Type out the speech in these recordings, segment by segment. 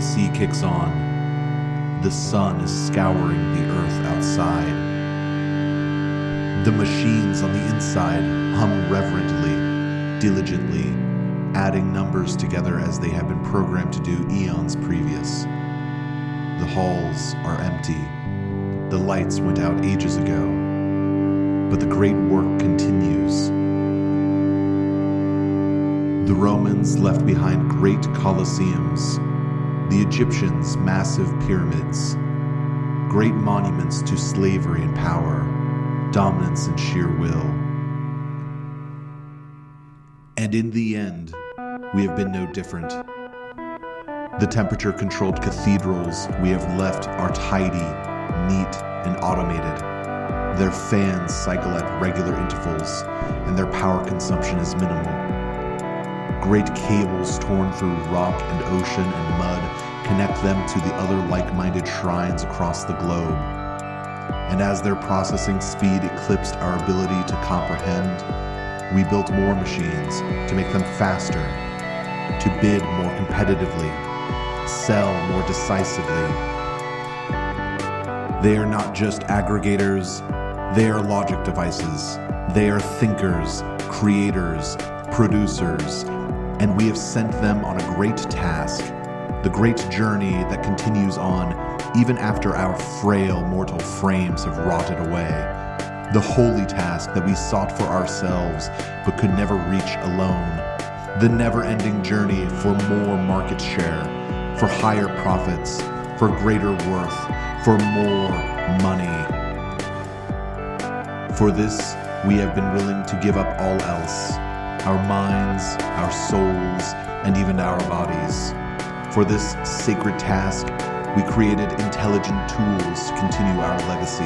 sea kicks on, the sun is scouring the earth outside. The machines on the inside hum reverently, diligently, adding numbers together as they have been programmed to do eons previous. The halls are empty. The lights went out ages ago. But the great work continues. The Romans left behind great colosseums, the Egyptians massive pyramids, great monuments to slavery and power, dominance and sheer will. And in the end, we have been no different. The temperature controlled cathedrals we have left are tidy, neat, and automated. Their fans cycle at regular intervals, and their power consumption is minimal. Great cables torn through rock and ocean and mud connect them to the other like minded shrines across the globe. And as their processing speed eclipsed our ability to comprehend, we built more machines to make them faster, to bid more competitively, sell more decisively. They are not just aggregators, they are logic devices. They are thinkers, creators, producers, and we have sent them on a great task, the great journey that continues on even after our frail mortal frames have rotted away. The holy task that we sought for ourselves but could never reach alone. The never ending journey for more market share, for higher profits, for greater worth, for more money. For this, we have been willing to give up all else our minds, our souls, and even our bodies. For this sacred task, we created intelligent tools to continue our legacy,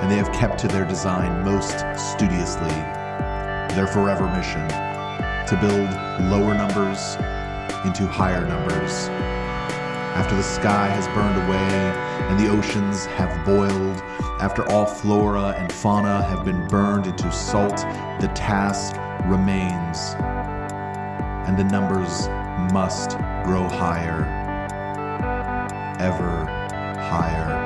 and they have kept to their design most studiously. Their forever mission to build lower numbers into higher numbers. After the sky has burned away and the oceans have boiled, after all flora and fauna have been burned into salt, the task remains. And the numbers must grow higher, ever higher.